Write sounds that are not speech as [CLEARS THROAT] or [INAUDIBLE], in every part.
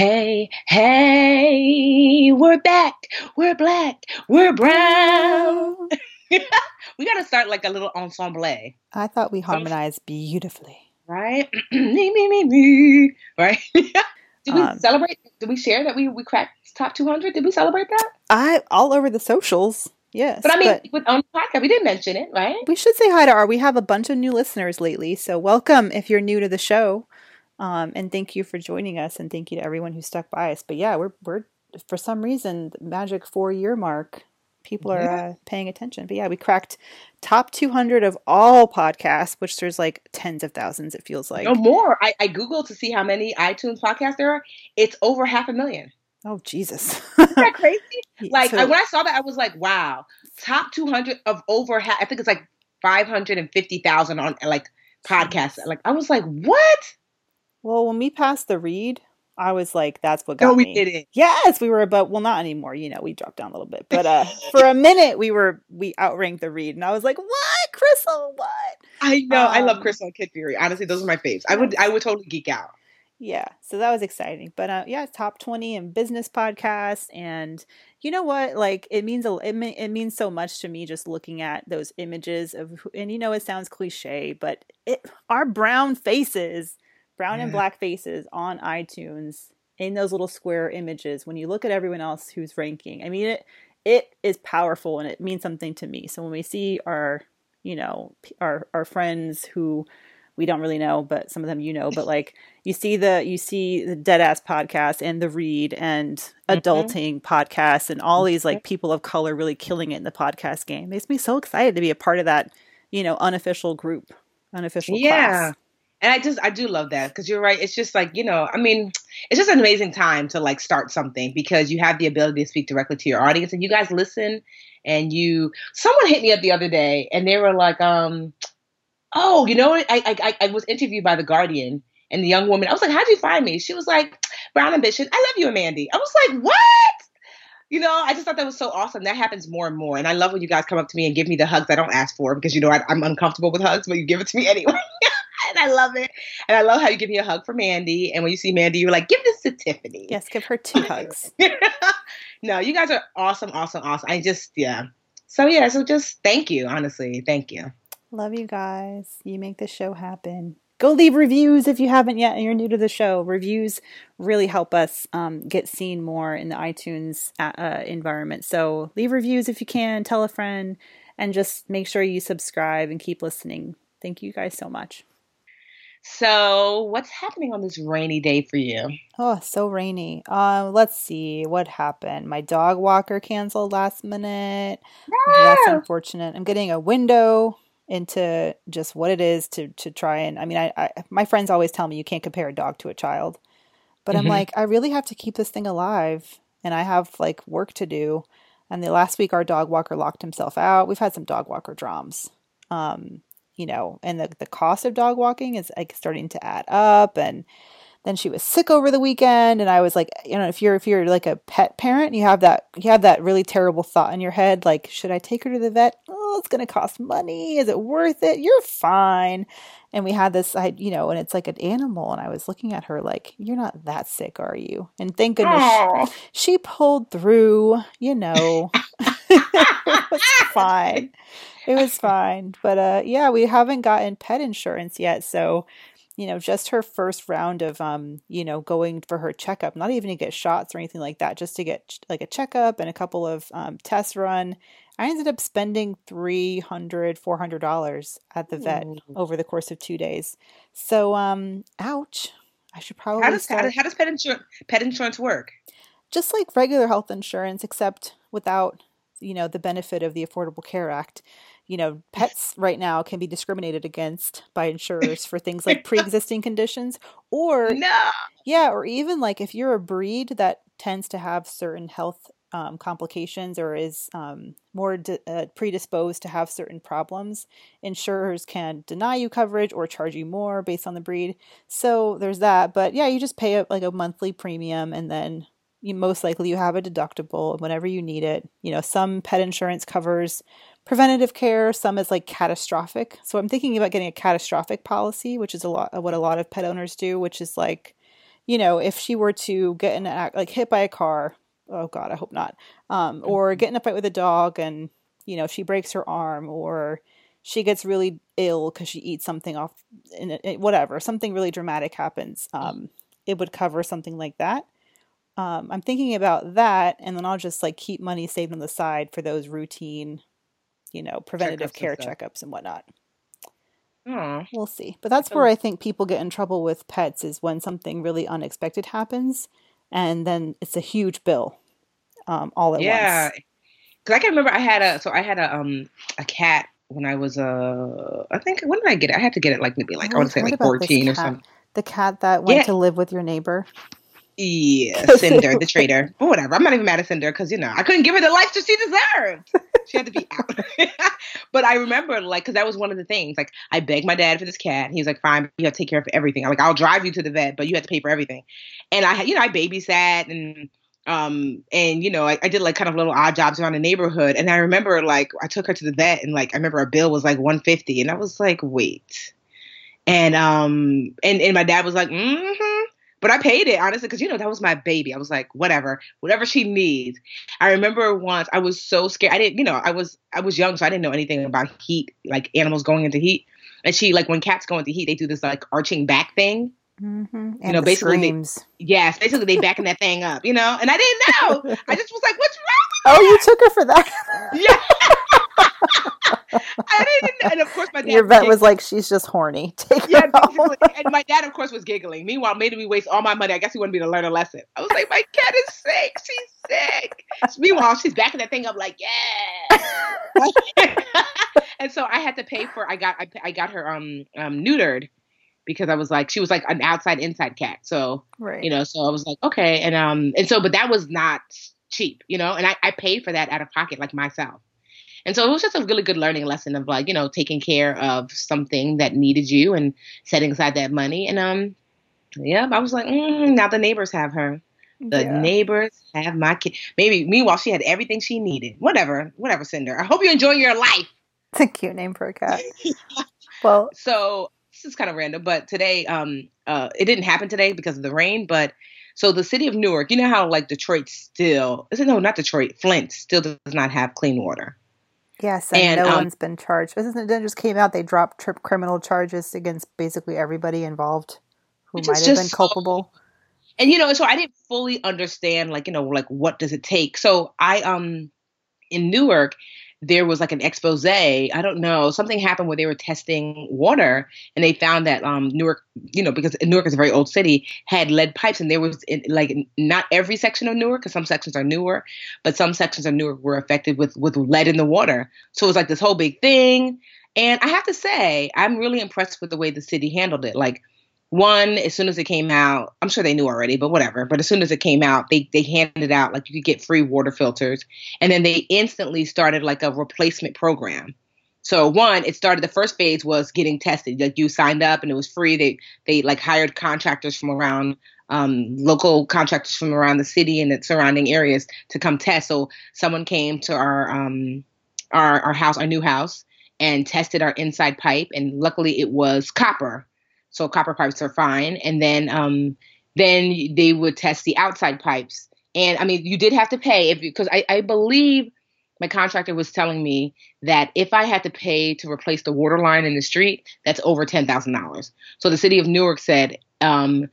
Hey, hey, we're back. We're black. We're brown. [LAUGHS] we got to start like a little ensemble. I thought we harmonized beautifully. Right? [CLEARS THROAT] me, me, me, me. Right? [LAUGHS] Did we um, celebrate? Did we share that we, we cracked top 200? Did we celebrate that? I, all over the socials. Yes. But I mean, but with on podcast, we didn't mention it, right? We should say hi to our. We have a bunch of new listeners lately, so welcome if you're new to the show. Um, and thank you for joining us, and thank you to everyone who stuck by us. But yeah, we're we're for some reason the magic four year mark. People are yeah. uh, paying attention. But yeah, we cracked top 200 of all podcasts, which there's like tens of thousands. It feels like no more. I, I googled to see how many iTunes podcasts there are. It's over half a million. Oh Jesus! Isn't that crazy? [LAUGHS] Like so, I, when I saw that, I was like, "Wow!" Top 200 of over half. I think it's like 550,000 on like podcasts. Like I was like, "What?" Well, when we passed the read, I was like, that's what got no, we me. didn't. Yes, we were about well, not anymore. You know, we dropped down a little bit, but uh, [LAUGHS] for a minute, we were we outranked the read, and I was like, what, Crystal? What? I know. Um, I love um, Crystal and Kid Fury. Honestly, those are my faves. I would I would totally geek out. Yeah, so that was exciting. But uh, yeah, top twenty in business podcasts, and you know what? Like it means a it, it means so much to me just looking at those images of, and you know, it sounds cliche, but it our brown faces brown and black faces on iTunes in those little square images when you look at everyone else who's ranking. I mean it it is powerful and it means something to me. So when we see our, you know, our our friends who we don't really know, but some of them you know, but [LAUGHS] like you see the you see the dead ass podcast and the read and mm-hmm. adulting podcasts and all these like mm-hmm. people of color really killing it in the podcast game. It makes me so excited to be a part of that, you know, unofficial group, unofficial yeah. class and I just I do love that because you're right. It's just like you know, I mean, it's just an amazing time to like start something because you have the ability to speak directly to your audience and you guys listen. And you, someone hit me up the other day and they were like, um, oh, you know, I I I was interviewed by the Guardian and the young woman. I was like, how'd you find me? She was like, Brown Ambition. I love you, Amanda. I was like, what? You know, I just thought that was so awesome. That happens more and more. And I love when you guys come up to me and give me the hugs I don't ask for because, you know, I, I'm uncomfortable with hugs, but you give it to me [LAUGHS] anyway. I love it. And I love how you give me a hug for Mandy. And when you see Mandy, you're like, give this to Tiffany. Yes, give her two hugs. [LAUGHS] no, you guys are awesome, awesome, awesome. I just, yeah. So, yeah, so just thank you, honestly. Thank you. Love you guys. You make the show happen. Go leave reviews if you haven't yet and you're new to the show. Reviews really help us um, get seen more in the iTunes uh, uh environment. So leave reviews if you can, tell a friend, and just make sure you subscribe and keep listening. Thank you guys so much. So, what's happening on this rainy day for you? Oh, so rainy. Um, let's see what happened. My dog walker canceled last minute. No! That's unfortunate. I'm getting a window into just what it is to to try and. I mean, I, I my friends always tell me you can't compare a dog to a child, but mm-hmm. I'm like, I really have to keep this thing alive, and I have like work to do. And the last week, our dog walker locked himself out. We've had some dog walker drums. Um, you know, and the, the cost of dog walking is like starting to add up. And then she was sick over the weekend. And I was like, you know, if you're, if you're like a pet parent, you have that, you have that really terrible thought in your head. Like, should I take her to the vet? Oh, it's going to cost money. Is it worth it? You're fine. And we had this, I, you know, and it's like an animal. And I was looking at her like, you're not that sick, are you? And thank goodness she, she pulled through, you know. [LAUGHS] it was fine. It was fine. But uh yeah, we haven't gotten pet insurance yet, so you know, just her first round of um, you know, going for her checkup, not even to get shots or anything like that, just to get like a checkup and a couple of um, tests run. I ended up spending $300, $400 at the vet Ooh. over the course of two days. So, um, ouch. I should probably. How does, start... how does, how does pet, insurance, pet insurance work? Just like regular health insurance, except without, you know, the benefit of the Affordable Care Act you know, pets right now can be discriminated against by insurers for things like [LAUGHS] pre-existing conditions or no. yeah, or even like if you're a breed that tends to have certain health um, complications or is um, more di- uh, predisposed to have certain problems, insurers can deny you coverage or charge you more based on the breed. So there's that. But yeah, you just pay a, like a monthly premium and then you most likely you have a deductible whenever you need it. You know, some pet insurance covers preventative care, some is like catastrophic. So I'm thinking about getting a catastrophic policy, which is a lot what a lot of pet owners do, which is like, you know, if she were to get in act like hit by a car, oh god, I hope not, um, or get in a fight with a dog, and you know she breaks her arm, or she gets really ill because she eats something off, in whatever, something really dramatic happens. Um, it would cover something like that. Um, I'm thinking about that, and then I'll just like keep money saved on the side for those routine you know, preventative checkups care and checkups and whatnot. We'll see. But that's where I think people get in trouble with pets is when something really unexpected happens and then it's a huge bill um, all at yeah. once. Yeah. Cause I can remember I had a, so I had a, um, a cat when I was, uh, I think, when did I get it? I had to get it like maybe like, oh, I want to say like 14 or something. The cat that went yeah. to live with your neighbor. Yeah, [LAUGHS] Cinder, the traitor. Or whatever. I'm not even mad at Cinder because, you know, I couldn't give her the life that she deserved. She had to be out. [LAUGHS] but I remember, like, because that was one of the things. Like, I begged my dad for this cat. He was like, fine, you have to take care of everything. I'm like, I'll drive you to the vet, but you have to pay for everything. And I, you know, I babysat and, um, and, you know, I, I did like kind of little odd jobs around the neighborhood. And I remember, like, I took her to the vet and, like, I remember our bill was like 150 And I was like, wait. And, um, and, and my dad was like, mm hmm but I paid it honestly because you know that was my baby. I was like, whatever, whatever she needs. I remember once I was so scared. I didn't, you know, I was I was young, so I didn't know anything about heat, like animals going into heat. And she like when cats go into heat, they do this like arching back thing. Mm-hmm. You know, basically, they, yes, basically they backing that thing up, you know. And I didn't know. I just was like, "What's wrong?" oh, you took her for that? yeah. [LAUGHS] I didn't, and of course my dad. Your vet was like, "She's just horny." [LAUGHS] Take yeah, and my dad, of course, was giggling. Meanwhile, made me waste all my money. I guess he wanted me to learn a lesson. I was like, "My cat is sick. She's sick." Meanwhile, she's backing that thing up like, "Yeah." [LAUGHS] and so I had to pay for. I got I, I got her um um neutered because I was like, she was like an outside inside cat. So right. you know, so I was like, okay, and um and so, but that was not cheap, you know, and I, I paid for that out of pocket, like myself. And so it was just a really good learning lesson of like, you know, taking care of something that needed you and setting aside that money. And um, yeah, I was like, mm, now the neighbors have her. The yeah. neighbors have my kid. Maybe meanwhile she had everything she needed. Whatever, whatever, Cinder. I hope you enjoy your life. It's a cute name for a cat. [LAUGHS] Well, so this is kind of random, but today, um, uh, it didn't happen today because of the rain. But so the city of Newark, you know how like Detroit still, is it no, not Detroit, Flint still does not have clean water. Yes, and, and no um, one's been charged. Isn't it just came out? They dropped trip criminal charges against basically everybody involved who might have been culpable. So, and you know, so I didn't fully understand, like you know, like what does it take? So I um in Newark, there was like an expose. I don't know, something happened where they were testing water and they found that um, Newark, you know, because Newark is a very old city, had lead pipes, and there was like not every section of Newark, because some sections are newer, but some sections of Newark were affected with with lead in the water. So it was like this whole big thing. And I have to say, I'm really impressed with the way the city handled it. Like one as soon as it came out i'm sure they knew already but whatever but as soon as it came out they they handed out like you could get free water filters and then they instantly started like a replacement program. So one it started the first phase was getting tested like you signed up and it was free they they like hired contractors from around um, local contractors from around the city and the surrounding areas to come test. So someone came to our um our, our house our new house and tested our inside pipe and luckily it was copper so copper pipes are fine. And then um, then they would test the outside pipes. And I mean, you did have to pay if because I, I believe my contractor was telling me that if I had to pay to replace the water line in the street, that's over ten thousand dollars. So the city of Newark said um,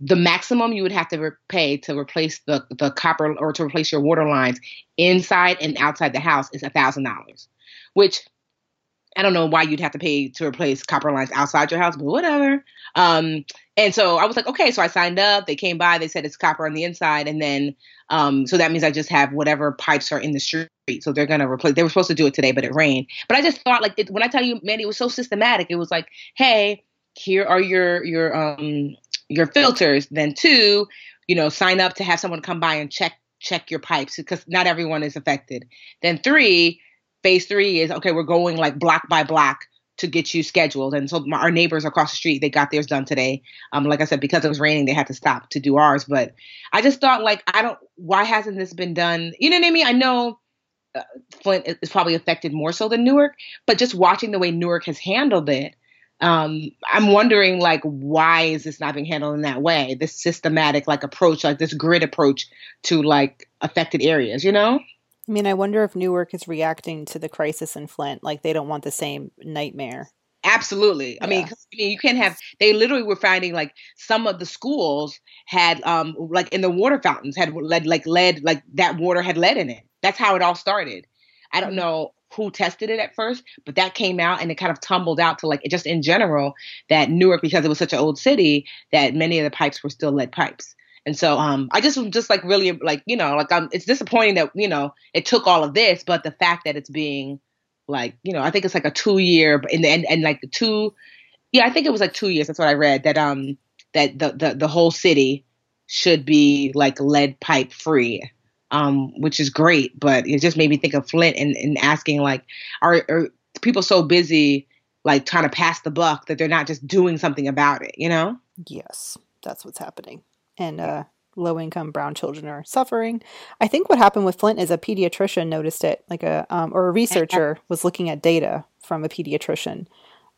the maximum you would have to pay to replace the the copper or to replace your water lines inside and outside the house is a thousand dollars, which I don't know why you'd have to pay to replace copper lines outside your house, but whatever. Um, and so I was like, okay. So I signed up. They came by. They said it's copper on the inside, and then um, so that means I just have whatever pipes are in the street. So they're gonna replace. They were supposed to do it today, but it rained. But I just thought, like, it, when I tell you, man, it was so systematic. It was like, hey, here are your your um your filters. Then two, you know, sign up to have someone come by and check check your pipes because not everyone is affected. Then three, phase three is okay. We're going like block by block to get you scheduled. And so my, our neighbors across the street, they got theirs done today. Um, like I said, because it was raining, they had to stop to do ours. But I just thought, like, I don't. Why hasn't this been done? You know what I mean? I know uh, Flint is probably affected more so than Newark, but just watching the way Newark has handled it, um, I'm wondering, like, why is this not being handled in that way? This systematic, like, approach, like this grid approach to like affected areas. You know? I mean, I wonder if Newark is reacting to the crisis in Flint, like they don't want the same nightmare. Absolutely. I mean, Yeah. I mean, you can't have. They literally were finding like some of the schools had, um, like in the water fountains had lead, like lead, like that water had lead in it. That's how it all started. I don't Mhm. know who tested it at first, but that came out and it kind of tumbled out to like just in general that Newark, because it was such an old city, that many of the pipes were still lead pipes. And so, um, I just just like really like you know like um, it's disappointing that you know it took all of this, but the fact that it's being like you know I think it's like a two year and and and like the two yeah I think it was like two years that's what I read that um that the the, the whole city should be like lead pipe free um which is great but it just made me think of Flint and, and asking like are, are people so busy like trying to pass the buck that they're not just doing something about it you know Yes, that's what's happening. And uh, low income brown children are suffering. I think what happened with Flint is a pediatrician noticed it, like a um, or a researcher was looking at data from a pediatrician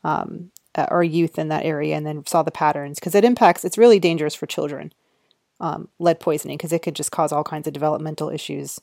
um, uh, or youth in that area, and then saw the patterns because it impacts. It's really dangerous for children. Um, lead poisoning because it could just cause all kinds of developmental issues.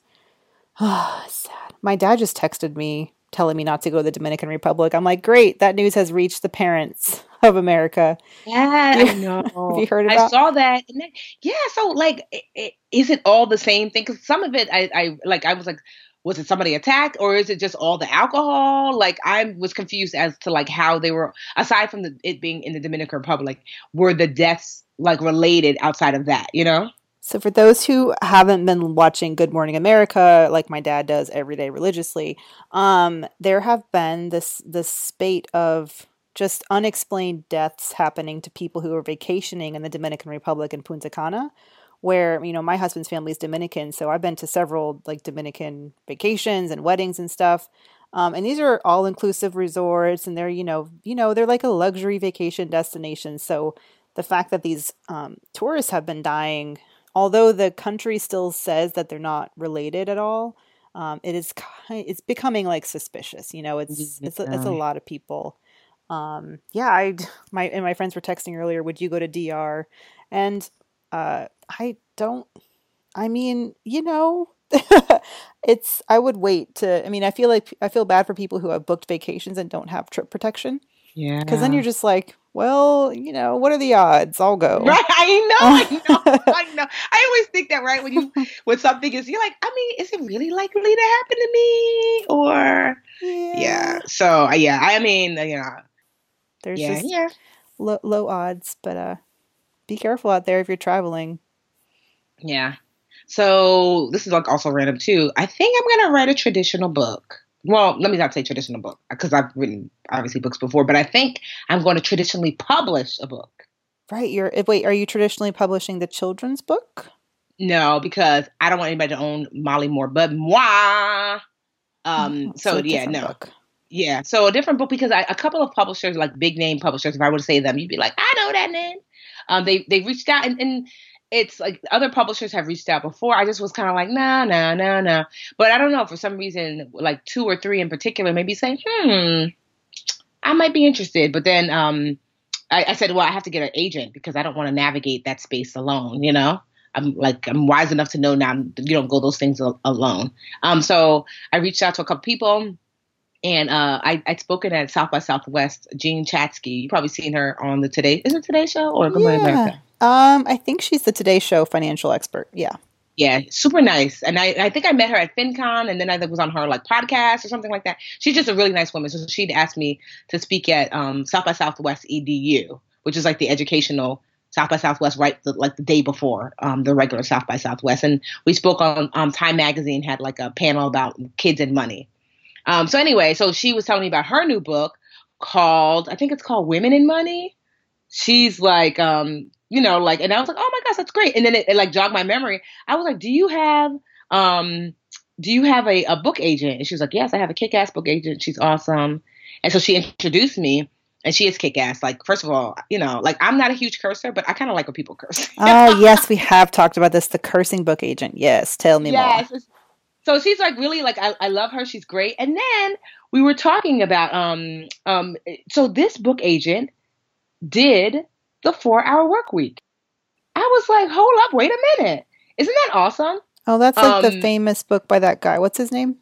[SIGHS] Sad. My dad just texted me telling me not to go to the Dominican Republic. I'm like, great, that news has reached the parents of America. Yeah. I [LAUGHS] know. Have you heard I saw that. And then, yeah, so like, i i is it all the same thing? Because some of it, I, I like, I was like, was it somebody attacked, or is it just all the alcohol? Like, I was confused as to like how they were. Aside from the, it being in the Dominican Republic, were the deaths like related outside of that? You know? So, for those who haven't been watching Good Morning America, like my dad does every day religiously, um, there have been this this spate of just unexplained deaths happening to people who are vacationing in the Dominican Republic in Punta Cana, where you know my husband's family is Dominican, so I've been to several like Dominican vacations and weddings and stuff. Um, and these are all inclusive resorts, and they're you know you know they're like a luxury vacation destination. So the fact that these um, tourists have been dying although the country still says that they're not related at all, um, it is ki- it's becoming like suspicious. You know, it's it's a, it's a lot of people. Um, yeah, I my and my friends were texting earlier. Would you go to DR? And uh, I don't. I mean, you know, [LAUGHS] it's. I would wait to. I mean, I feel like I feel bad for people who have booked vacations and don't have trip protection Yeah. because then you're just like, well, you know, what are the odds? I'll go. Right, I know, I [LAUGHS] know, I know. I always think that, right? When you [LAUGHS] when something is, you're like, I mean, is it really likely to happen to me? Or yeah. So uh, yeah, I mean, uh, you know, There's yeah, just yeah, low, low odds, but uh, be careful out there if you're traveling. yeah. So this is like also random too. I think I'm gonna write a traditional book. Well, let me not say traditional book because I've written obviously books before, but I think I'm going to traditionally publish a book. Right. You're eh, wait. Are you traditionally publishing the children's book? No, because I don't want anybody to own Molly Moore, but moi. Um. Oh, So, a yeah, no. book. Yeah, so a different book because I, a couple of publishers, like big name publishers, if I were to say them, you'd be like, I know that name. Um, they they reached out and, and it's like other publishers have reached out before. I just was kind of like, no, no, no, no. But I don't know for some reason, like two or three in particular, maybe saying, hmm, I might be interested. But then um, I, I said, well, I have to get an agent because I don't want to navigate that space alone, you know. I'm like I'm wise enough to know now you don't go those things alone. Um, so I reached out to a couple people, and uh, I I'd spoken at South by Southwest. Jean Chatzky, you probably seen her on the Today is it Today Show or Good Morning America? Um, I think she's the Today Show financial expert. Yeah. Yeah, super nice. And I, I think I met her at FinCon and then I was on her like podcast or something like that. She's just a really nice woman. So she'd asked me to speak at um, South by Southwest EDU, which is like the educational South by Southwest right the, like the day before um, the regular South by Southwest. And we spoke on um, Time Magazine had like a panel about kids and money. Um, so anyway, so she was telling me about her new book called, I think it's called Women in Money. She's like, um, you know, like, and I was like, oh my gosh, that's great. And then it, it like jogged my memory. I was like, do you have, um, do you have a, a book agent? And she was like, yes, I have a kick ass book agent. She's awesome. And so she introduced me and she is kick ass. Like, first of all, you know, like I'm not a huge cursor, but I kind of like when people curse. oh, [LAUGHS] yes, we have talked about this. The cursing book agent. Yes, tell me yes. more. So she's like really like I, I love her. She's great. And then we were talking about um um so this book agent did the four hour work week. I was like, hold up, wait a minute. Isn't that awesome? Oh, that's like um, the famous book by that guy. What's his name?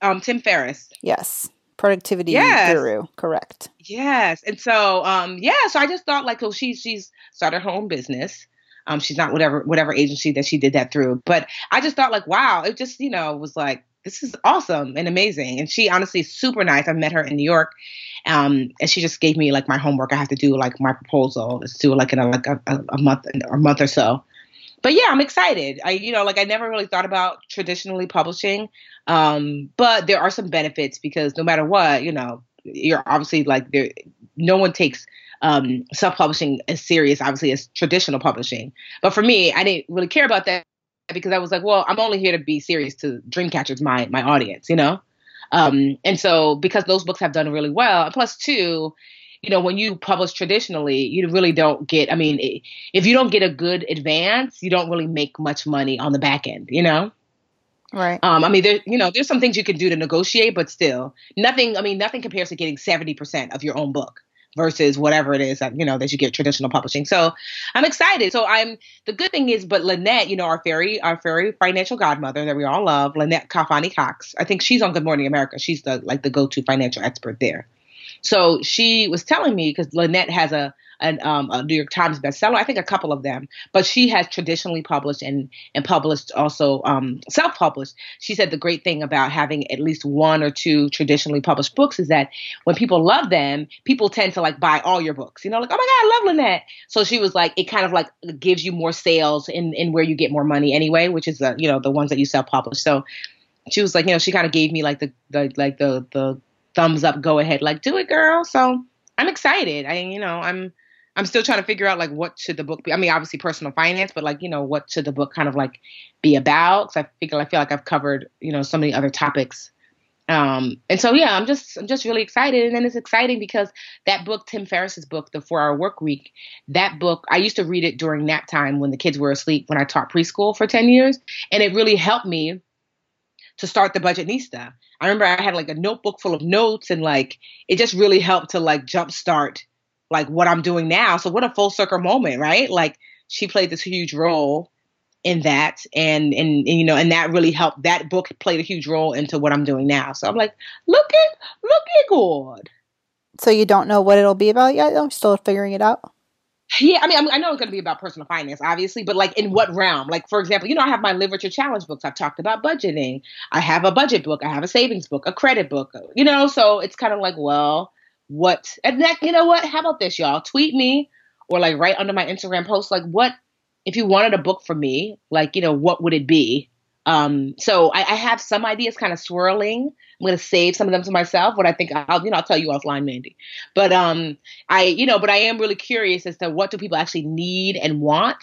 Um, Tim Ferriss. Yes. Productivity yes. guru. Correct. Yes. And so um yeah, so I just thought like, oh, she's she's started her own business. Um, she's not whatever whatever agency that she did that through. But I just thought like, wow, it just, you know, was like, this is awesome and amazing. And she honestly is super nice. I met her in New York um, and she just gave me like my homework. I have to do like my proposal. It's due like in a, like a, a month or month or so. But yeah, I'm excited. I you know like I never really thought about traditionally publishing, um, but there are some benefits because no matter what, you know, you're obviously like there. No one takes um, self-publishing as serious, obviously, as traditional publishing. But for me, I didn't really care about that because I was like, well, I'm only here to be serious to Dreamcatchers, my my audience, you know. Um, and so because those books have done really well, plus two, you know, when you publish traditionally, you really don't get, I mean, if you don't get a good advance, you don't really make much money on the back end, you know? Right. Um, I mean, there, you know, there's some things you can do to negotiate, but still, nothing. I mean, nothing compares to getting seventy percent of your own book versus whatever it is that you know that you get traditional publishing. So I'm excited. So I'm the good thing is, but Lynnette, you know, our fairy, our fairy financial godmother that we all love, Lynnette Khalfani Cox. I think she's on Good Morning America. She's the like the go-to financial expert there. So she was telling me because Lynnette has a an, um, a New York Times bestseller. I think a couple of them, but she has traditionally published and and published also um, self published. She said the great thing about having at least one or two traditionally published books is that when people love them, people tend to like buy all your books. You know, like oh my god, I love Lynnette. So she was like, it kind of like gives you more sales in in where you get more money anyway, which is the you know the ones that you self publish. So she was like, you know, she kind of gave me like the the like the the thumbs up, go ahead, like do it, girl. So I'm excited. I you know I'm I'm still trying to figure out like what should the book be. I mean, obviously personal finance, but like you know what should the book kind of like be about? Because I feel I feel like I've covered you know so many other topics. Um, and so yeah, I'm just I'm just really excited, and then it's exciting because that book, Tim Ferriss's book, The Four Hour Work Week, that book I used to read it during nap time when the kids were asleep when I taught preschool for ten years, and it really helped me to start the Budgetnista. I remember I had like a notebook full of notes, and like it just really helped to like jumpstart like what I'm doing now. So what a full circle moment, right? Like she played this huge role in that and, and, and you know and that really helped that book played a huge role into what I'm doing now. So I'm like, look at look at good. So you don't know what it'll be about yet? I'm still figuring it out. Yeah, I mean, I'm, i know it's going to be about personal finance, obviously, but like in what realm? Like, for example, you know, I have my literature challenge books. I've talked about budgeting. I have a budget book. I have a savings book, a credit book. You know, so it's kind of like, well, what and that you know what? How about this y'all? Tweet me or like right under my instagram post like what if you wanted a book from me like you know what would it be? Um so i, I have some ideas kind of swirling. I'm to save some of them to myself What i think i'll you know i'll tell you offline mandy. But um i you know but i am really curious as to what do people actually need and want?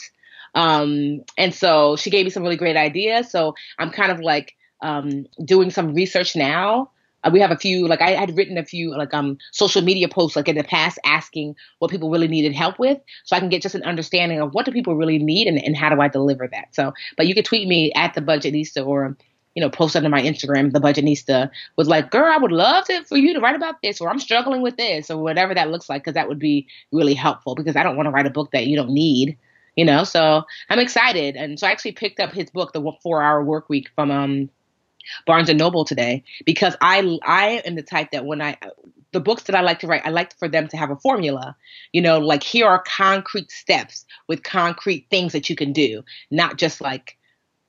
Um and so she gave me some really great ideas. So i'm kind of like um doing some research now we have a few like I had written a few like um social media posts like in the past asking what people really needed help with so I can get just an understanding of what do people really need and, and how do I deliver that. So but you can tweet me at the budgetnista or you know post under my Instagram the budgetnista was like girl I would love to for you to write about this or I'm struggling with this or whatever that looks like because that would be really helpful because I don't want to write a book that you don't need. You know, so I'm excited, and so I actually picked up his book, The Four Hour Work Week, from um, Barnes and Noble today because I I am the type that when I the books that I like to write, I like for them to have a formula. You know, like here are concrete steps with concrete things that you can do, not just like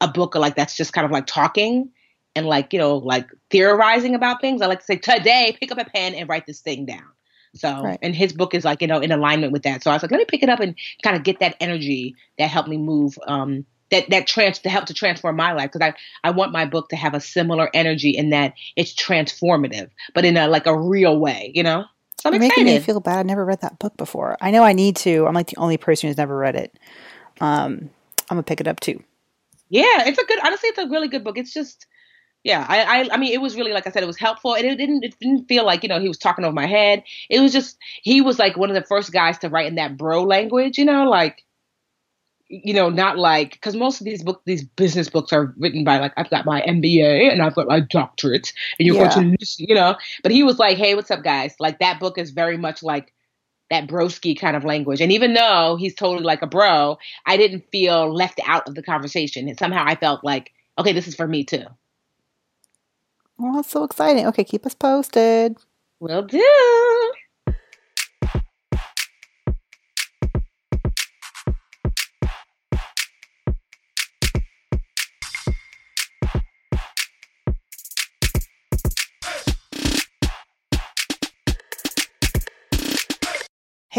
a book like that's just kind of like talking and like, you know, like theorizing about things. I like to say, today, pick up a pen and write this thing down. So, right. and his book is like, you know, in alignment with that. So I was like, let me pick it up and kind of get that energy that helped me move, um, that, that trans to help to transform my life. Cause I, I want my book to have a similar energy in that it's transformative, but in a, like a real way, you know? So I'm You're excited. making me feel bad. I never read that book before. I know I need to. I'm like the only person who's never read it. Um, I'm gonna pick it up too. Yeah, it's a good. Honestly, it's a really good book. It's just, yeah, I, I, I mean, it was really like I said, it was helpful, and it didn't, it didn't feel like you know he was talking over my head. It was just he was like one of the first guys to write in that bro language, you know, like, you know, not like because most of these books, these business books are written by like I've got my MBA and I've got my doctorate, and you're yeah. going to, you know, but he was like, hey, what's up, guys? Like that book is very much like that broski kind of language. And even though he's totally like a bro, I didn't feel left out of the conversation. And somehow I felt like, okay, this is for me too. Well, that's so exciting. Okay, keep us posted. Will do.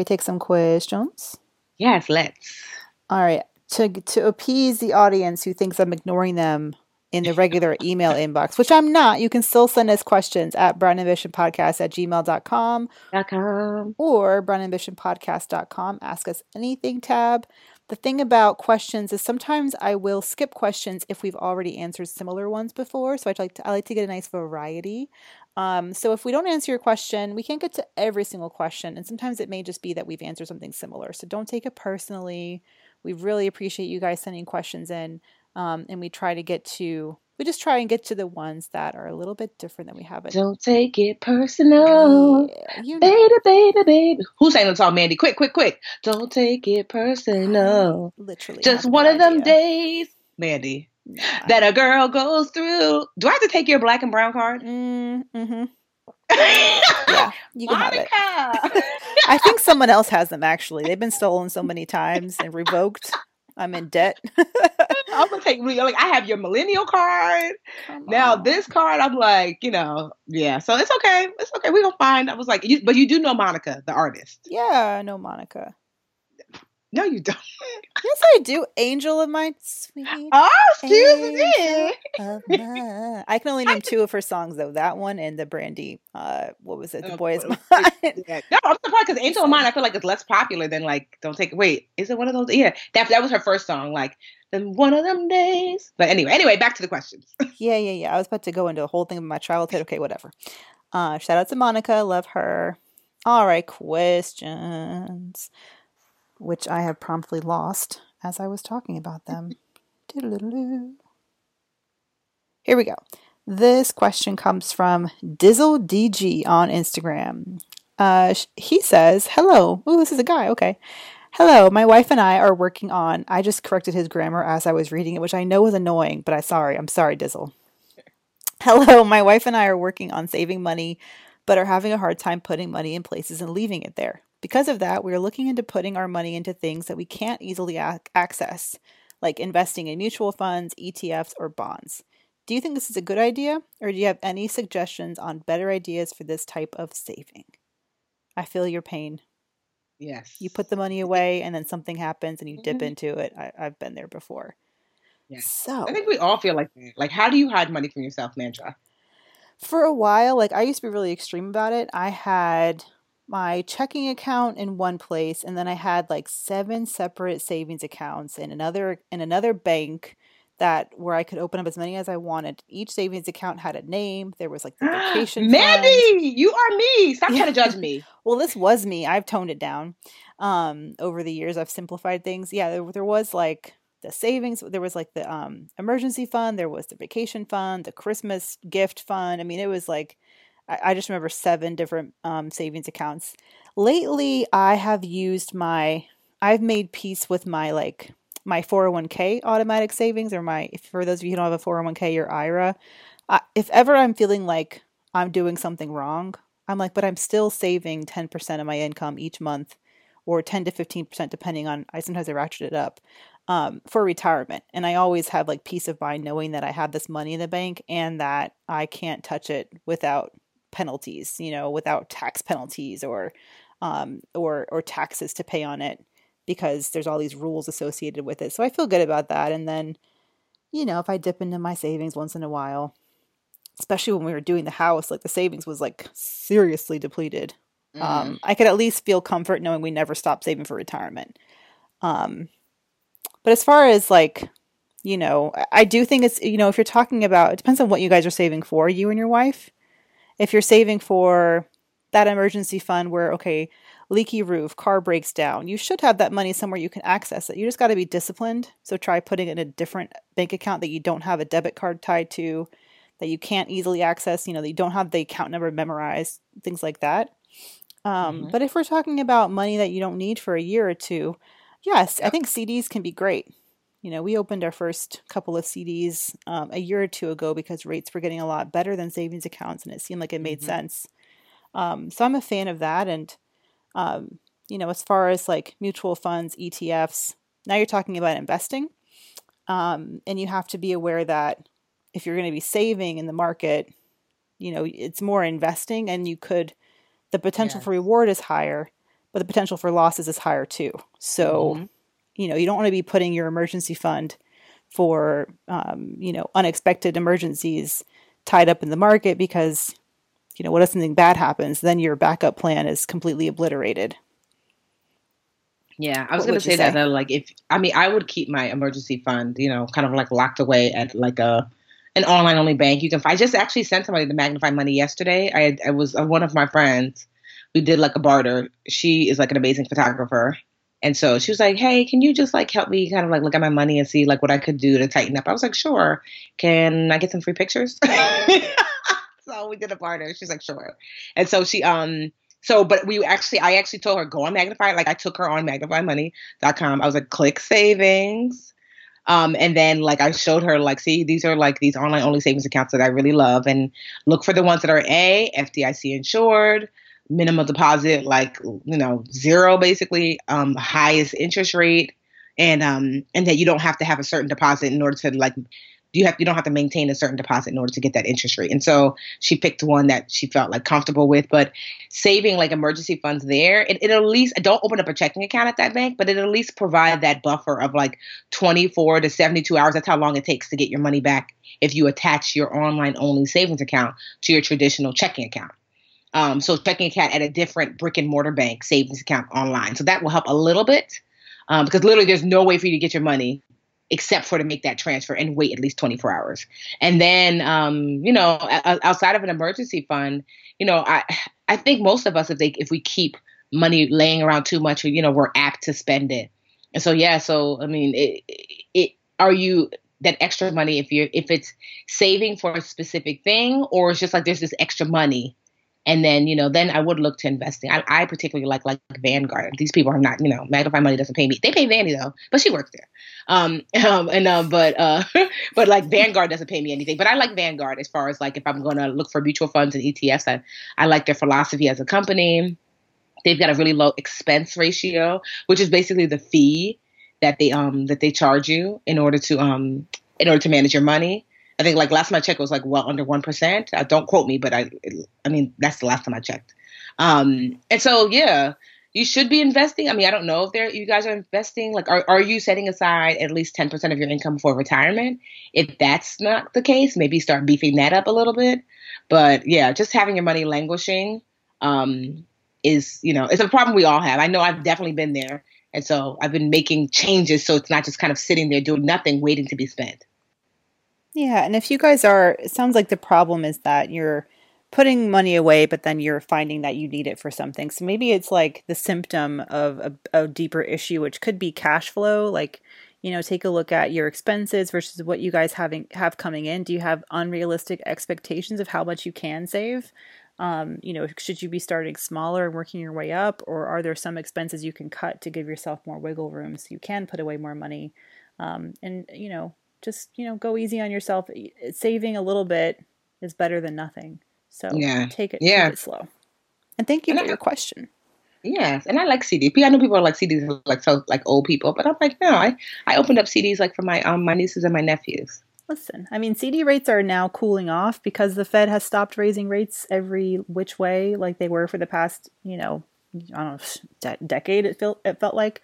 We take some questions? Yes, let's. All right. To to appease the audience who thinks I'm ignoring them in the regular [LAUGHS] email inbox, which I'm not, you can still send us questions at brownambitionpodcast at gmail.com .com. or brownambitionpodcast.com. Ask us anything tab. The thing about questions is sometimes I will skip questions if we've already answered similar ones before. So I'd like to I like to get a nice variety. Um, so if we don't answer your question, we can't get to every single question, and sometimes it may just be that we've answered something similar. So don't take it personally. We really appreciate you guys sending questions in, um, and we try to get to we just try and get to the ones that are a little bit different than we have it. Don't take it personal, yeah, you know. baby, baby, baby. Who sang the song, Mandy? Quick, quick, quick! Don't take it personal. Literally, just one no of them days, Mandy that a girl goes through. Do I have to take your black and brown card? Mm, hmm [LAUGHS] yeah, you can Monica. have it. I think someone else has them actually. They've been stolen so many times and revoked. I'm in debt. [LAUGHS] I'm gonna take like I have your millennial card. Come now on. this card, I'm like, you know, yeah. So it's okay. It's okay. We gonna find. I was like, you, but you do know Monica, the artist. Yeah, I know Monica. No, you don't. [LAUGHS] yes, I do. Angel of my sweet. Oh, excuse me. [LAUGHS] I can only name two of her songs though. That one and the Brandy. Uh, what was it? The oh, Boy Is [LAUGHS] Mine. Yeah. No, I'm surprised because Angel of Mine. I feel like it's less popular than like Don't Take. Wait, is it one of those? Yeah, that that was her first song. Like then one of them days. But anyway, anyway, back to the questions. yeah, yeah, yeah. I was about to go into a whole thing of my childhood. Okay, whatever. Uh, shout out to Monica. Love her. All right, questions which I have promptly lost as I was talking about them. Here we go. This question comes from Dizzle DG on Instagram. Uh, he says, Hello. Oh, this is a guy. Okay. Hello, my wife and I are working on. I just corrected his grammar as I was reading it, which I know was annoying, but I'm sorry. I'm sorry, Dizzle. [LAUGHS] Hello, my wife and I are working on saving money but are having a hard time putting money in places and leaving it there. Because of that, we are looking into putting our money into things that we can't easily ac- access, like investing in mutual funds, ETFs, or bonds. Do you think this is a good idea, or do you have any suggestions on better ideas for this type of saving? I feel your pain. Yes. You put the money away, and then something happens, and you dip Mhm. into it. I, I've been there before. Yeah. So I think we all feel like that. Like, how do you hide money from yourself, Mantra? for a while, like I used to be really extreme about it. I had my checking account in one place and then I had like seven separate savings accounts in another in another bank that where I could open up as many as I wanted. Each savings account had a name. There was like the [GASPS] vacation fund. Mandy, you are me. Stop trying to judge [LAUGHS] me. Well, this was me. I've toned it down. Um, over the years, I've simplified things. Yeah, there, there was like the savings. There was like the um emergency fund. There was the vacation fund, the Christmas gift fund. I mean, it was like I, I just remember seven different um savings accounts. Lately, I have used my. I've made peace with my like my 401k automatic savings or my for those of you who don't have a 401k your IRA. I, if ever I'm feeling like I'm doing something wrong, I'm like, but I'm still saving 10% of my income each month or 10 to 15% depending on I sometimes I ratchet it up um, for retirement. And I always have like peace of mind knowing that I have this money in the bank and that I can't touch it without penalties, you know, without tax penalties or um, or or taxes to pay on it because there's all these rules associated with it. So I feel good about that. And then, you know, if I dip into my savings once in a while, especially when we were doing the house, like the savings was like seriously depleted. Mm. Um, I could at least feel comfort knowing we never stopped saving for retirement. Um, but as far as like, you know, I- I do think it's, you know, if you're talking about, it depends on what you guys are saving for, you and your wife. If you're saving for that emergency fund where, okay, leaky roof, car breaks down, you should have that money somewhere you can access it. You just got to be disciplined. So try putting it in a different bank account that you don't have a debit card tied to, that you can't easily access, you know, that you don't have the account number memorized, things like that. Um, Mhm. But if we're talking about money that you don't need for a year or two, yes, I think CDs can be great. You know, we opened our first couple of CDs um, a year or two ago because rates were getting a lot better than savings accounts, and it seemed like it made Mhm. sense. Um, so I'm a fan of that. And, um, you know, as far as like mutual funds, ETFs, now you're talking about investing. Um, and you have to be aware that if you're going to be saving in the market, you know, it's more investing and you could, the potential for reward is higher, but the potential for losses is higher too. So, Mhm. You know, you don't want to be putting your emergency fund for, um, you know, unexpected emergencies tied up in the market because, you know, what if something bad happens? Then your backup plan is completely obliterated. Yeah, I was gonna would say that, say? that like if I mean I would keep my emergency fund, you know, kind of like locked away at like a an online only bank. You can I just actually sent somebody the Magnify money yesterday. I I was uh, one of my friends. We did like a barter. She is like an amazing photographer. And so she was like, "Hey, can you just like help me kind of like look at my money and see like what I could do to tighten up?" I was like, "Sure. Can I get some free pictures?" [LAUGHS] so we did a barter. She's like, "Sure." And so she um so, but we actually, I actually told her, go on Magnify. Like, I took her on magnifymoney.com. I was like, click savings. Um, and then, like, I showed her, like, see, these are like these online only savings accounts that I really love. And look for the ones that are A, FDIC insured, minimum deposit, like, you know, zero basically, um, highest interest rate. And um, and that you don't have to have a certain deposit in order to like you have you don't have to maintain a certain deposit in order to get that interest rate. And so she picked one that she felt like comfortable with. But saving like emergency funds there, it, it at least don't open up a checking account at that bank, but it at least provide that buffer of like 24 to 72 hours. That's how long it takes to get your money back if you attach your online only savings account to your traditional checking account. Um, so checking account at a different brick and mortar bank savings account online. So that will help a little bit um, because literally there's no way for you to get your money except for to make that transfer and wait at least 24 hours. And then, um, you know, outside of an emergency fund, you know, I I think most of us, if they if we keep money laying around too much, you know, we're apt to spend it. And so, yeah, so I mean, it, it are you that extra money if you're if it's saving for a specific thing or it's just like there's this extra money And then, you know, then I would look to investing. I, I particularly like like Vanguard. These people are not, you know, Magnify Money doesn't pay me. They pay Vanny though, but she works there. Um, [LAUGHS] um and um, but uh, [LAUGHS] but like Vanguard doesn't pay me anything. But I like Vanguard as far as like if I'm going to look for mutual funds and ETFs. I I like their philosophy as a company. They've got a really low expense ratio, which is basically the fee that they um that they charge you in order to um in order to manage your money. I think like last time I checked it was like well under one percent. Uh, don't quote me, but I I mean that's the last time I checked. Um, and so yeah, you should be investing. I mean, I don't know if there you guys are investing. Like, are are you setting aside at least ten percent of your income for retirement? If that's not the case, maybe start beefing that up a little bit. But yeah, just having your money languishing um, is you know it's a problem we all have. I know I've definitely been there, and so I've been making changes so it's not just kind of sitting there doing nothing, waiting to be spent. Yeah, and if you guys are, it sounds like the problem is that you're putting money away, but then you're finding that you need it for something. So maybe it's like the symptom of a, a deeper issue, which could be cash flow. Like, you know, take a look at your expenses versus what you guys having have coming in. Do you have unrealistic expectations of how much you can save? Um, you know, should you be starting smaller and working your way up, or are there some expenses you can cut to give yourself more wiggle room so you can put away more money? Um, and you know, just you know go easy on yourself. Saving a little bit is better than nothing. So yeah. take it yeah. take it slow. And thank you and for I, your question. Yes and i like CDP. i know people are like cds like so like old people but i'm like no i i opened up cds like for my um my nieces and my nephews. Listen i mean cd rates are now cooling off because the fed has stopped raising rates every which way like they were for the past you know i don't know de- decade it felt it felt like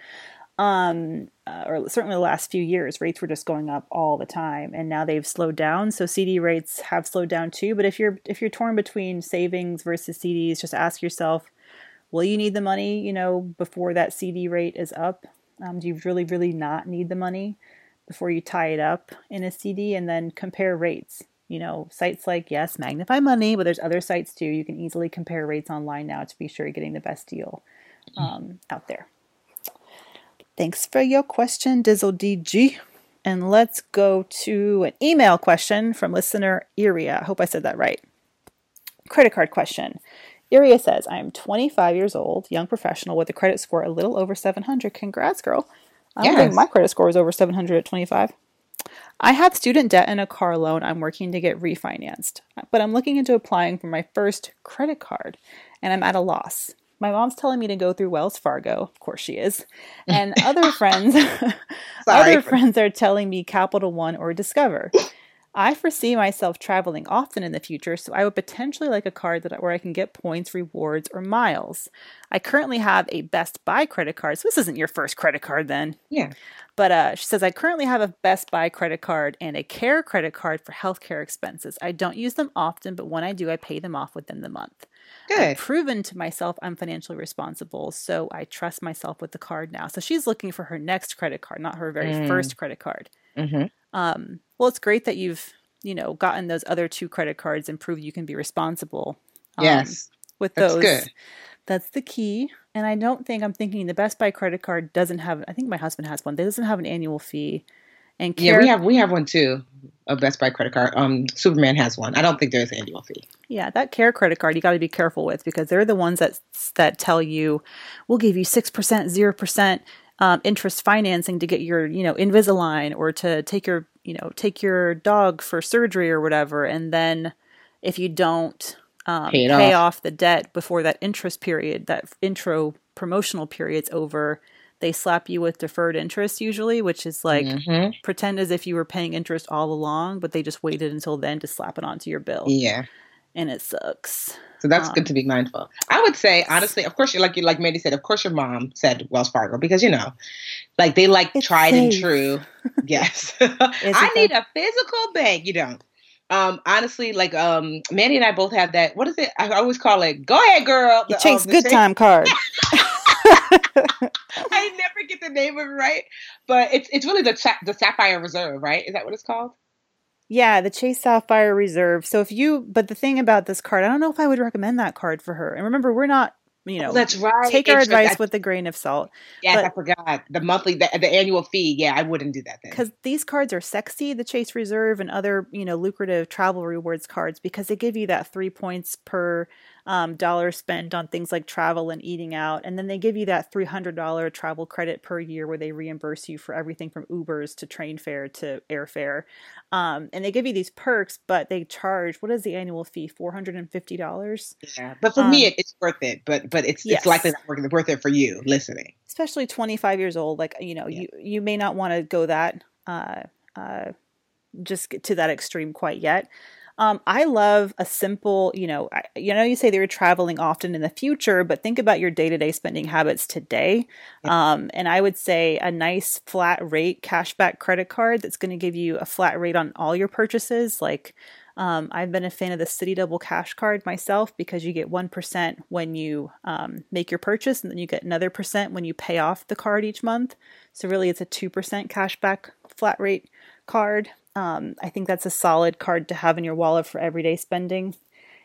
um, uh, or certainly the last few years, rates were just going up all the time, and now they've slowed down. So CD rates have slowed down too. But if you're if you're torn between savings versus CDs, just ask yourself, will you need the money? You know, before that CD rate is up, um, do you really really not need the money before you tie it up in a CD? And then compare rates. You know, sites like yes, Magnify Money, but there's other sites too. You can easily compare rates online now to be sure you're getting the best deal um, out there. Thanks for your question, Dizzle DG. And let's go to an email question from listener Iria. I hope I said that right. Credit card question. Iria says, I am 25 years old, young professional with a credit score a little over 700. Congrats, girl. I don't yes. think my credit score was over 700 at 25. I have student debt and a car loan I'm working to get refinanced, but I'm looking into applying for my first credit card and I'm at a loss my mom's telling me to go through Wells Fargo. Of course she is. [LAUGHS] And other friends [LAUGHS] other friends are telling me Capital One or Discover. I foresee myself traveling often in the future, so I would potentially like a card that where I can get points, rewards, or miles. I currently have a Best Buy credit card, so this isn't your first credit card then. Yeah. But uh, she says, I currently have a Best Buy credit card and a Care credit card for healthcare expenses. I don't use them often, but when I do, I pay them off within the month. Good. I've proven to myself I'm financially responsible, so I trust myself with the card now. So she's looking for her next credit card, not her very mm. first credit card. Mm-hmm. Um, well, it's great that you've you know gotten those other two credit cards and proved you can be responsible. Um, yes, with those. That's good. That's the key. And I don't think I'm thinking the Best Buy credit card doesn't have. I think my husband has one. It doesn't have an annual fee. And Care- yeah, we have we have one too, a Best Buy credit card. Um, Superman has one. I don't think there's an annual fee. Yeah, that Care credit card you got to be careful with because they're the ones that that tell you we'll give you six percent, zero percent um, interest financing to get your you know Invisalign or to take your you know take your dog for surgery or whatever, and then if you don't um, pay, pay off. off the debt before that interest period, that intro promotional period's over they slap you with deferred interest usually, which is like mm-hmm. pretend as if you were paying interest all along, but they just waited until then to slap it onto your bill. Yeah. And it sucks. So that's um, good to be mindful. I would say honestly, of course, you like you like Mandi said, of course your mom said Wells Fargo because you know, like they like tried safe. and true. [LAUGHS] Yes, [LAUGHS] I need a physical bank. You don't. Um, honestly, like um, Mandi and I both have that. What is it? I always call it. Go ahead, girl. The, Chase um, Good Time card. [LAUGHS] I never get the name of it right, but it's it's really the the Sapphire Reserve, right? Is that what it's called? Yeah, the Chase Sapphire Reserve. So if you, but the thing about this card, I don't know if I would recommend that card for her. And remember, we're not, you know, oh, that's right. Take our advice with a grain of salt. Yes, but, I forgot the monthly, the, the annual fee. Yeah, I wouldn't do that thing. because these cards are sexy, the Chase Reserve and other, you know, lucrative travel rewards cards because they give you that three points per um, dollars spent on things like travel and eating out. And then they give you that $300 travel credit per year where they reimburse you for everything from Ubers to train fare to airfare. Um, and they give you these perks, but they charge, what is the annual fee? $450? Yeah. But for um, me, it's worth it. But but it's, yes. it's likely not worth it for you listening. Especially 25 years old. Like, you know, yeah. you, you may not want to go that, uh, uh, just to that extreme quite yet. Um, I love a simple, you know, I, you know, you say they were traveling often in the future, but think about your day to day spending habits today. Um, and I would say a nice flat rate cashback credit card that's going to give you a flat rate on all your purchases. Like, um, I've been a fan of the Citi Double Cash card myself because you get 1% when you um, make your purchase, and then you get another percent when you pay off the card each month. So, really, it's a 2% cashback flat rate card. Um, I think that's a solid card to have in your wallet for everyday spending.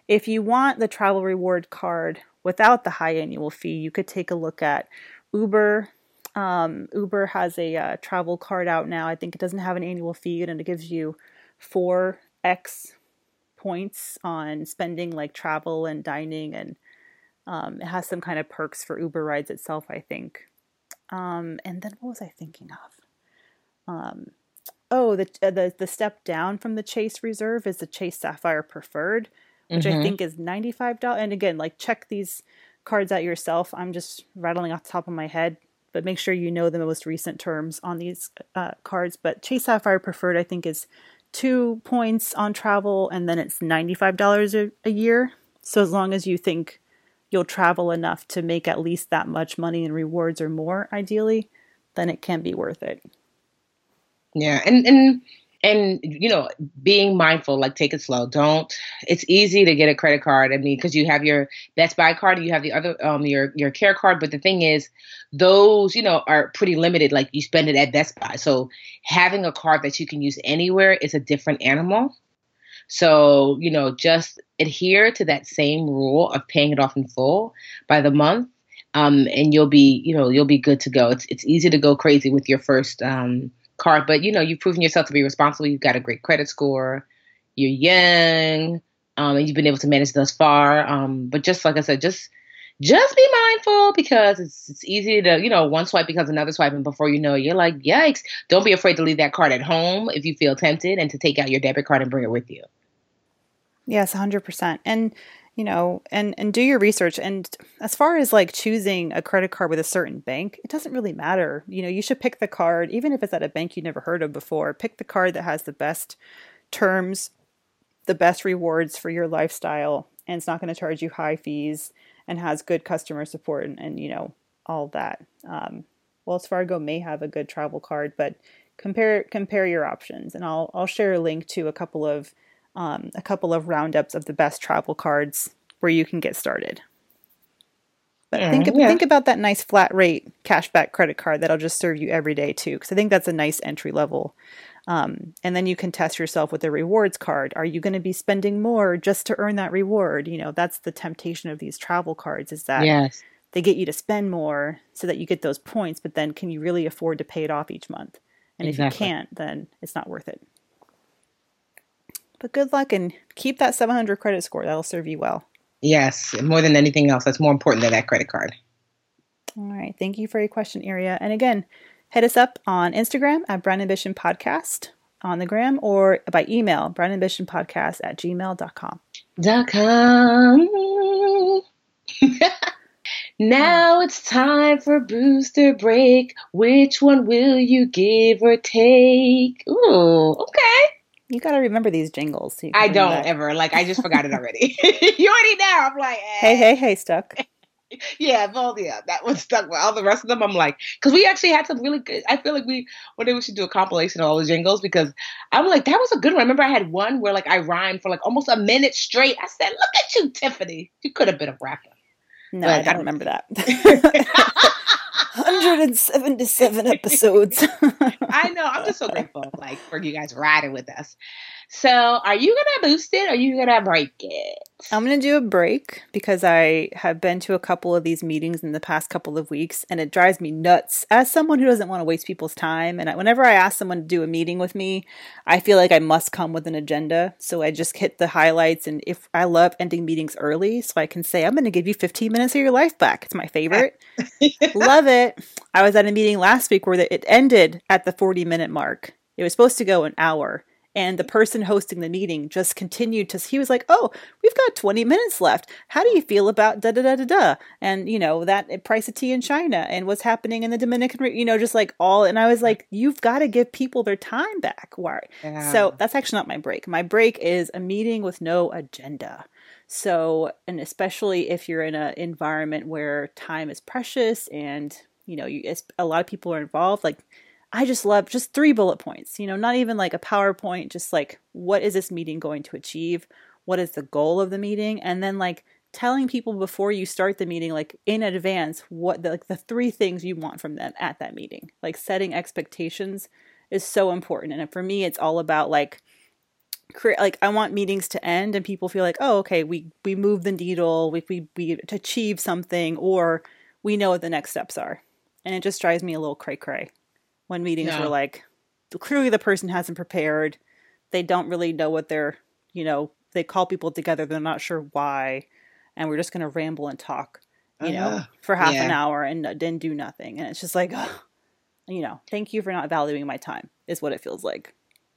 If you want the travel reward card without the high annual fee, you could take a look at Uber. Um, Uber has a uh, travel card out now. I think it doesn't have an annual fee and it gives you 4x points on spending like travel and dining, and um, it has some kind of perks for Uber rides itself, I think. Um, and then what was I thinking of? Um, oh, the, uh, the the step down from the Chase Reserve is the Chase Sapphire Preferred, which mm-hmm. I think is ninety five dollars. And again, like check these cards out yourself. I'm just rattling off the top of my head, but make sure you know the most recent terms on these uh, cards. But Chase Sapphire Preferred, I think, is two points on travel, and then it's ninety five dollars a year. So as long as you think you'll travel enough to make at least that much money in rewards or more, ideally, then it can be worth it. Yeah, and and and you know, being mindful, like take it slow. Don't. It's easy to get a credit card. I mean, because you have your Best Buy card, and you have the other um your your Care card. But the thing is, those you know are pretty limited. Like you spend it at Best Buy, so having a card that you can use anywhere is a different animal. So you know, just adhere to that same rule of paying it off in full by the month. Um, and you'll be, you know, you'll be good to go. It's it's easy to go crazy with your first um, card, but you know, you've proven yourself to be responsible. You've got a great credit score. You're young, um, and you've been able to manage thus far. Um, but just like I said, just just be mindful because it's it's easy to you know one swipe becomes another swipe, and before you know, it, you're like, yikes! Don't be afraid to leave that card at home if you feel tempted, and to take out your debit card and bring it with you. Yes, hundred percent. And you know, and and do your research. And as far as like choosing a credit card with a certain bank, it doesn't really matter. You know, you should pick the card, even if it's at a bank you never heard of before. Pick the card that has the best terms, the best rewards for your lifestyle, and it's not going to charge you high fees and has good customer support and, and you know all that. Um, Wells Fargo may have a good travel card, but compare compare your options, and I'll I'll share a link to a couple of um, a couple of roundups of the best travel cards where you can get started. But think yeah. think about that nice flat rate cashback credit card that'll just serve you every day too, because I think that's a nice entry level. Um, and then you can test yourself with a rewards card. Are you going to be spending more just to earn that reward? You know, that's the temptation of these travel cards is that yes. they get you to spend more so that you get those points, but then can you really afford to pay it off each month? And exactly. if you can't, then it's not worth it. But good luck and keep that 700 credit score. That'll serve you well. Yes, more than anything else, that's more important than that credit card. All right. Thank you for your question, Aria. And again, hit us up on Instagram at Brown Ambition Podcast on the gram or by email, brownambitionpodcast at gmail.com. Dot com. [LAUGHS] now it's time for booster break. Which one will you give or take? Ooh, okay. You got to remember these jingles. So I don't that. ever. Like I just forgot it already. [LAUGHS] [LAUGHS] you already know. I'm like, eh. hey, hey, hey, stuck. [LAUGHS] yeah, well, yeah, that one stuck. But all the rest of them, I'm like, because we actually had some really good. I feel like we one day we should do a compilation of all the jingles because I'm like, that was a good one. I remember I had one where like I rhymed for like almost a minute straight. I said, "Look at you, Tiffany. You could have been a rapper." No, I don't remember that. [LAUGHS] [LAUGHS] 177 episodes. I know. I'm just so [LAUGHS] grateful, like, for you guys riding with us. So, are you gonna boost it or are you gonna break it? I'm gonna do a break because I have been to a couple of these meetings in the past couple of weeks, and it drives me nuts. As someone who doesn't want to waste people's time, and I, whenever I ask someone to do a meeting with me, I feel like I must come with an agenda. So I just hit the highlights, and if I love ending meetings early, so I can say I'm gonna give you 15 minutes of your life back. It's my favorite. [LAUGHS] love it. I was at a meeting last week where it ended at the 40 minute mark. It was supposed to go an hour and the person hosting the meeting just continued to he was like oh we've got 20 minutes left. How do you feel about da da da da da? And you know that price of tea in china and what's happening in the dominican you know just like all and i was like you've got to give people their time back why yeah. so that's actually not my break. My break is a meeting with no agenda. So and especially if you're in an environment where time is precious and you know you, a lot of people are involved like I just love just three bullet points, you know, not even like a PowerPoint, just like what is this meeting going to achieve? What is the goal of the meeting? And then like telling people before you start the meeting, like in advance, what the, like the three things you want from them at that meeting. Like setting expectations is so important. And for me, it's all about like, create like I want meetings to end and people feel like, oh, okay, we we move the needle, we we we achieve something, or we know what the next steps are, and it just drives me a little cray cray when meetings yeah. were like clearly the person hasn't prepared they don't really know what they're you know they call people together they're not sure why and we're just going to ramble and talk you uh, know uh-huh. for half yeah. an hour and then do nothing and it's just like you know thank you for not valuing my time is what it feels like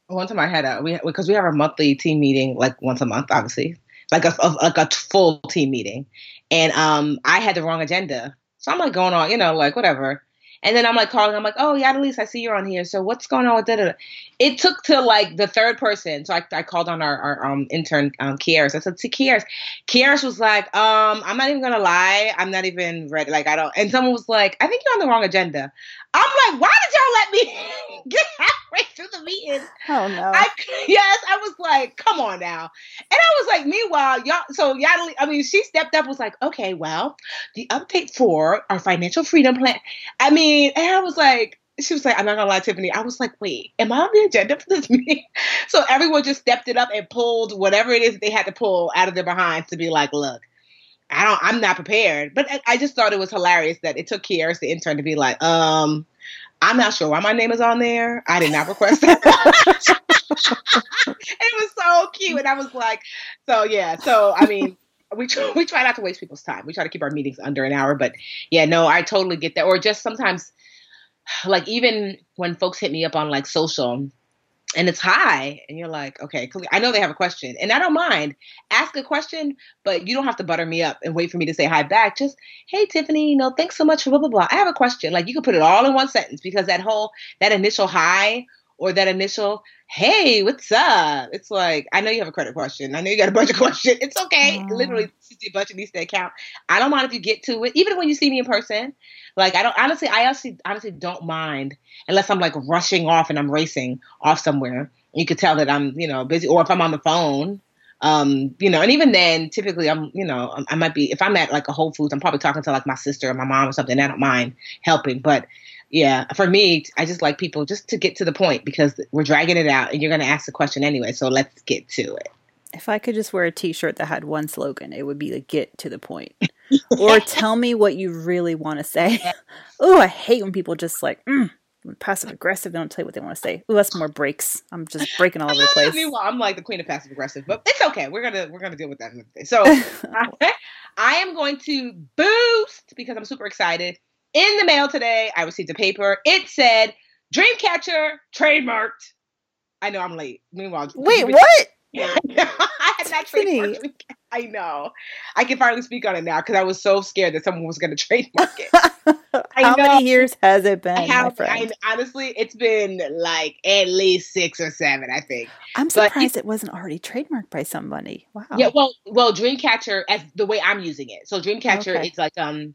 one time i had a we because we have a monthly team meeting like once a month obviously like a, a like a full team meeting and um i had the wrong agenda so i'm like going on you know like whatever and then I'm like calling, I'm like, oh, yeah, at least I see you're on here. So what's going on with that? It took to like the third person. So I, I called on our, our um, intern, um. I said, to Kieras. Kieras was like, um, I'm not even going to lie. I'm not even ready. Like, I don't. And someone was like, I think you're on the wrong agenda. I'm like, why did y'all let me [LAUGHS] get halfway through the meeting? Oh no. I, yes, I was like, come on now. And I was like, meanwhile, y'all so y'all I mean, she stepped up, was like, okay, well, the update for our financial freedom plan. I mean, and I was like, she was like, I'm not gonna lie, Tiffany. I was like, wait, am I on the agenda for this [LAUGHS] meeting? So everyone just stepped it up and pulled whatever it is they had to pull out of their behinds to be like, look, I don't, I'm not prepared. But I, just thought it was hilarious that it took Kieras, the intern, to be like, um, I'm not sure why my name is on there. I did not request that. [LAUGHS] it was so cute. And I was like, so yeah. So, I mean, [LAUGHS] we we try not to waste people's time. We try to keep our meetings under an hour. But yeah, no, I totally get that. Or just sometimes, like, even when folks hit me up on like social, and it's high and you're like okay i know they have a question and i don't mind. Ask a question but you don't have to butter me up and wait for me to say hi back. Just hey tiffany you know thanks so much for blah blah blah. I have a question. Like you can put it all in one sentence because that whole that initial hi or that initial hey what's up it's like i know you have a credit question i know you got a budget [LAUGHS] question it's okay Aww. literally your budget needs to account i don't mind if you get to it even when you see me in person like I don't honestly, I honestly honestly don't mind unless I'm like rushing off and I'm racing off somewhere. You could tell that I'm you know busy, or if I'm on the phone. Um, you know, and even then, typically I'm, you know, I might be if I'm at like a Whole Foods, I'm probably talking to like my sister or my mom or something. I don't mind helping, but yeah, for me, I just like people just to get to the point because we're dragging it out, and you're going to ask the question anyway. So let's get to it. If I could just wear a T-shirt that had one slogan, it would be the "Get to the point." [LAUGHS] or tell me what you really want to say. [LAUGHS] oh, I hate when people just like mm, passive aggressive. They don't tell you what they want to say. Oh, that's more breaks. I'm just breaking all over the place. Meanwhile, I'm like the queen of passive aggressive, but it's okay. We're gonna we're gonna deal with that. So [LAUGHS] I, I am going to boost because I'm super excited. In the mail today, I received a paper. It said Dreamcatcher trademarked. I know I'm late. Meanwhile, wait, what? [LAUGHS] I had that trademark. I know. I can finally speak on it now because I was so scared that someone was going to trademark it. [LAUGHS] How know. many years has it been, friend? I, honestly, it's been like at least six or seven, I think. I'm surprised it wasn't already trademarked by somebody. Wow. Yeah, well, well, Dreamcatcher as the way I'm using it. So Dreamcatcher, okay. it's like um,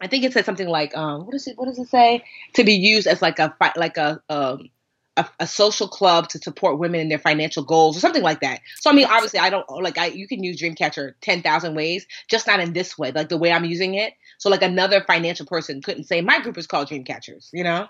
I think it said something like um, what is it? What does it say? To be used as like a like a um a, a, social club to support women in their financial goals or something like that. So I mean, obviously, I don't like I you can use Dreamcatcher ten thousand ways, just not in this way, like the way I'm using it. So like another financial person couldn't say my group is called Dreamcatchers, you know.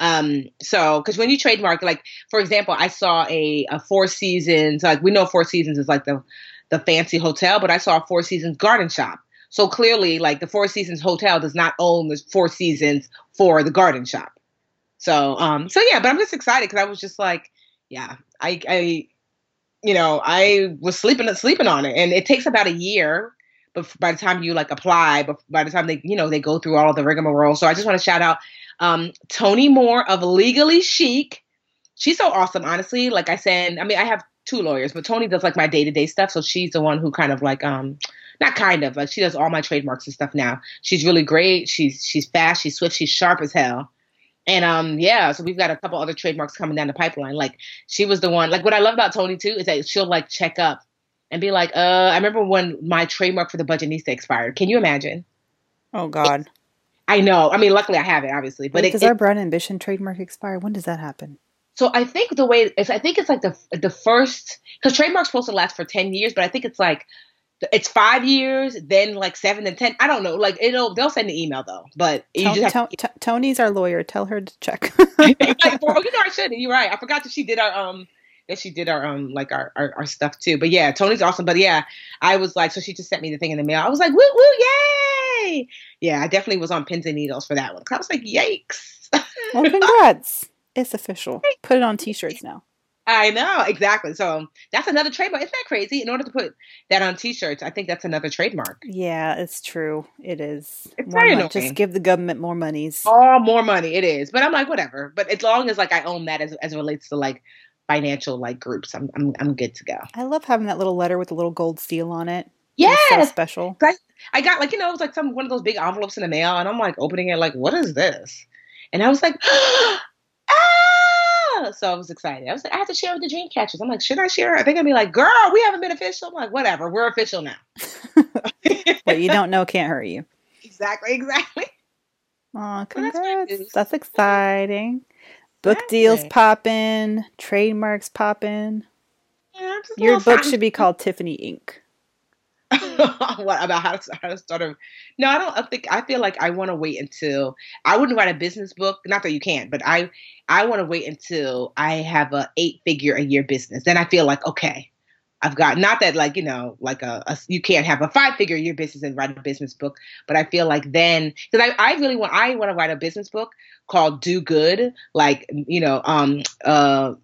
Um, so because when you trademark, like for example, I saw a, a Four Seasons, like we know Four Seasons is like the the fancy hotel, but I saw a Four Seasons garden shop. So clearly, like the Four Seasons hotel does not own the Four Seasons for the garden shop. So, um, so yeah, but I'm just excited because I was just like, yeah, I, I, you know, I was sleeping sleeping on it, and it takes about a year. But by the time you like apply, but by the time they, you know, they go through all the rigmarole. So I just want to shout out um, Tony Moore of Legally Chic. She's so awesome, honestly. Like I said, I mean, I have two lawyers, but Tony does like my day to day stuff. So she's the one who kind of like, um, not kind of, like she does all my trademarks and stuff now. She's really great. She's she's fast. She's swift. She's sharp as hell. And um, yeah, so we've got a couple other trademarks coming down the pipeline. Like she was the one. Like what I love about Tony too is that she'll like check up and be like, uh, I remember when my trademark for the Budgetnista expired. Can you imagine? Oh God. I know. I mean, luckily I have it, obviously. But does our Brown Ambition trademark expire? When does that happen? So I think the way is, I think it's like the the first because trademark's supposed to last for ten years, but I think it's like it's five years, then like seven and ten. I don't know. Like it'll they'll send an email though, but you just have to, Tony's our lawyer. Tell her to check. [LAUGHS] well, you know I should. You're right. I forgot that she did our um that she did our um like our, our, our stuff too. But yeah, Tony's awesome. But yeah, I was like, so she just sent me the thing in the mail. I was like, woo woo, yay! Yeah, I definitely was on pins and needles for that one. I was like, yikes! well, [LAUGHS] congrats. It's official. Put it on t-shirts now. I know exactly. So um, that's another trademark. Isn't that crazy? In order to put that on T-shirts, I think that's another trademark. Yeah, it's true. It is. It's more. Just give the government more monies. Oh, more money. It is. But I'm like, whatever. But as long as like I own that as as it relates to like financial like groups, I'm I'm I'm good to go. I love having that little letter with the little gold seal on it. Yeah, so special. I, I got like you know it was like some one of those big envelopes in the mail, and I'm like opening it like, what is this? And I was like, [GASPS] So I was excited. I was like, I have to share with the dream catchers. I'm like, should I share? I think I'd be like, girl, we haven't been official. I'm like, whatever, we're official now. [LAUGHS] what you don't know can't hurt you. Exactly, exactly. Oh, congrats. That's, that's, exciting. Book deals popping, trademarks popping. Yeah, Your book should be called Tiffany Inc. [LAUGHS] what about how to, how to start a no i don't I think i feel like i want to wait until i wouldn't write a business book not that you can't but i i want to wait until i have a eight figure a year business then i feel like okay i've got not that like you know like a, a you can't have a five figure year business and write a business book but i feel like then because I, I really want i want to write a business book called do good like you know um uh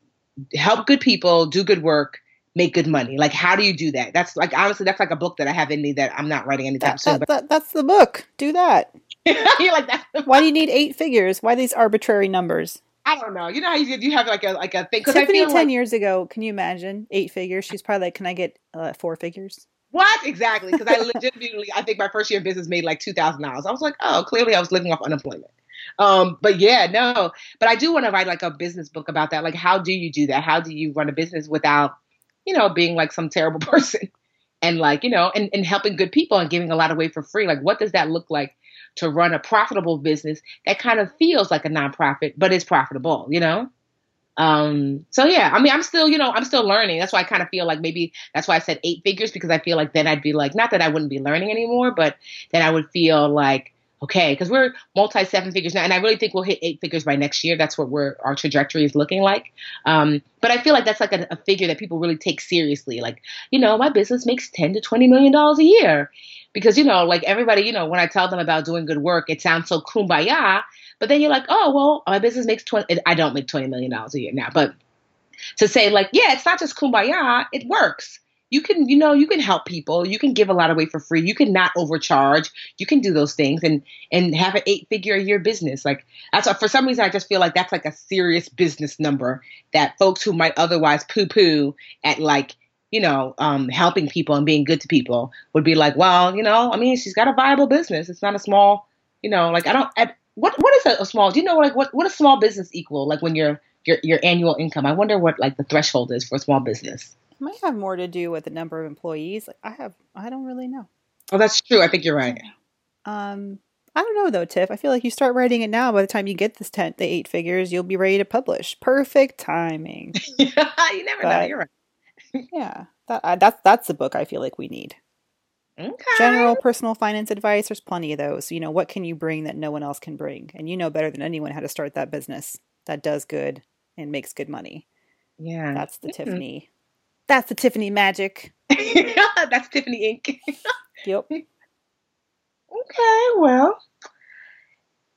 help good people do good work make good money? Like, how do you do that? That's like honestly, that's like a book that I have in me that I'm not writing anytime that, soon. That, that, that's the book. Do that. [LAUGHS] You're like that. Why do you need eight figures? Why these arbitrary numbers? I don't know. You know how you, you have like a like a thing. Tiffany ten like, years ago. Can you imagine eight figures? She's probably like, can I get uh, four figures? What exactly? Because I legitimately, I think my first year of business made like two thousand dollars. I was like, oh, clearly I was living off unemployment. Um, but yeah, no. But I do want to write like a business book about that. Like, how do you do that? How do you run a business without you know, being like some terrible [LAUGHS] person and like, you know, and, and helping good people and giving a lot away for free. Like, what does that look like to run a profitable business that kind of feels like a nonprofit, but is profitable, you know? Um, so yeah, I mean, I'm still, you know, I'm still learning. That's why I kind of feel like maybe that's why I said eight figures because I feel like then I'd be like, not that I wouldn't be learning anymore, but then I would feel like, okay, because we're multi seven figures now, and I really think we'll hit eight figures by next year. That's what we're our trajectory is looking like. Um, but I feel like that's like a, a, figure that people really take seriously. Like, you know, my business makes ten to twenty million dollars a year, because you know, like everybody, you know, when I tell them about doing good work, it sounds so kumbaya. But then you're like, oh well, my business makes twenty. I don't make twenty million dollars a year now, but to say like, yeah, it's not just kumbaya, it works you can you know you can help people. You can give a lot away for free. You can not overcharge. You can do those things and and have an eight figure a year business. Like that's for some reason i just feel like that's like a serious business number that folks who might otherwise poo poo at like you know um, helping people and being good to people would be like well you know i mean she's got a viable business. It's not a small you know like i don't I, what what is a, a small do you know like what what a small business equal? Like when you're your your annual income. I wonder what like the threshold is for a small business might have more to do with the number of employees. Like, I have, I don't really know. Oh, that's true. I think you're right. Um, I don't know though, Tiff. I feel like you start writing it now. By the time you get this ten, the eight figures, you'll be ready to publish. Perfect timing. [LAUGHS] you never know. You're right. [LAUGHS] yeah, that, uh, that's that's the book I feel like we need. Okay. General personal finance advice. There's plenty of those. You know, what can you bring that no one else can bring? And you know better than anyone how to start that business that does good and makes good money. Yeah. That's the mm-hmm. Tiffany. That's the Tiffany magic. [LAUGHS] That's Tiffany Inc. [LAUGHS] yep. Okay, well.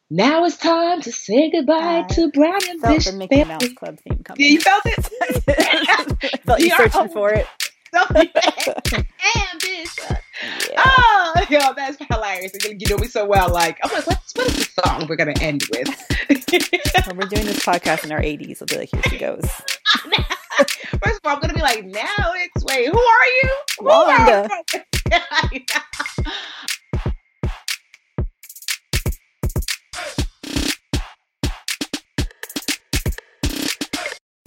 Now it's time to say goodbye to Brown and felt the Mickey Family. Mouse Club theme coming. Yeah, you felt it? [LAUGHS] felt you searching for it. and Bishop. Yeah. Oh, yo, that's hilarious. You know me so well. Like, I'm like, what's what is the song we're gonna end with? when we're doing this podcast in our 80s, I'll be like, here she goes. [LAUGHS] First of all, I'm gonna be like, now it's wait, who are you? Wanda. Who are you? [LAUGHS]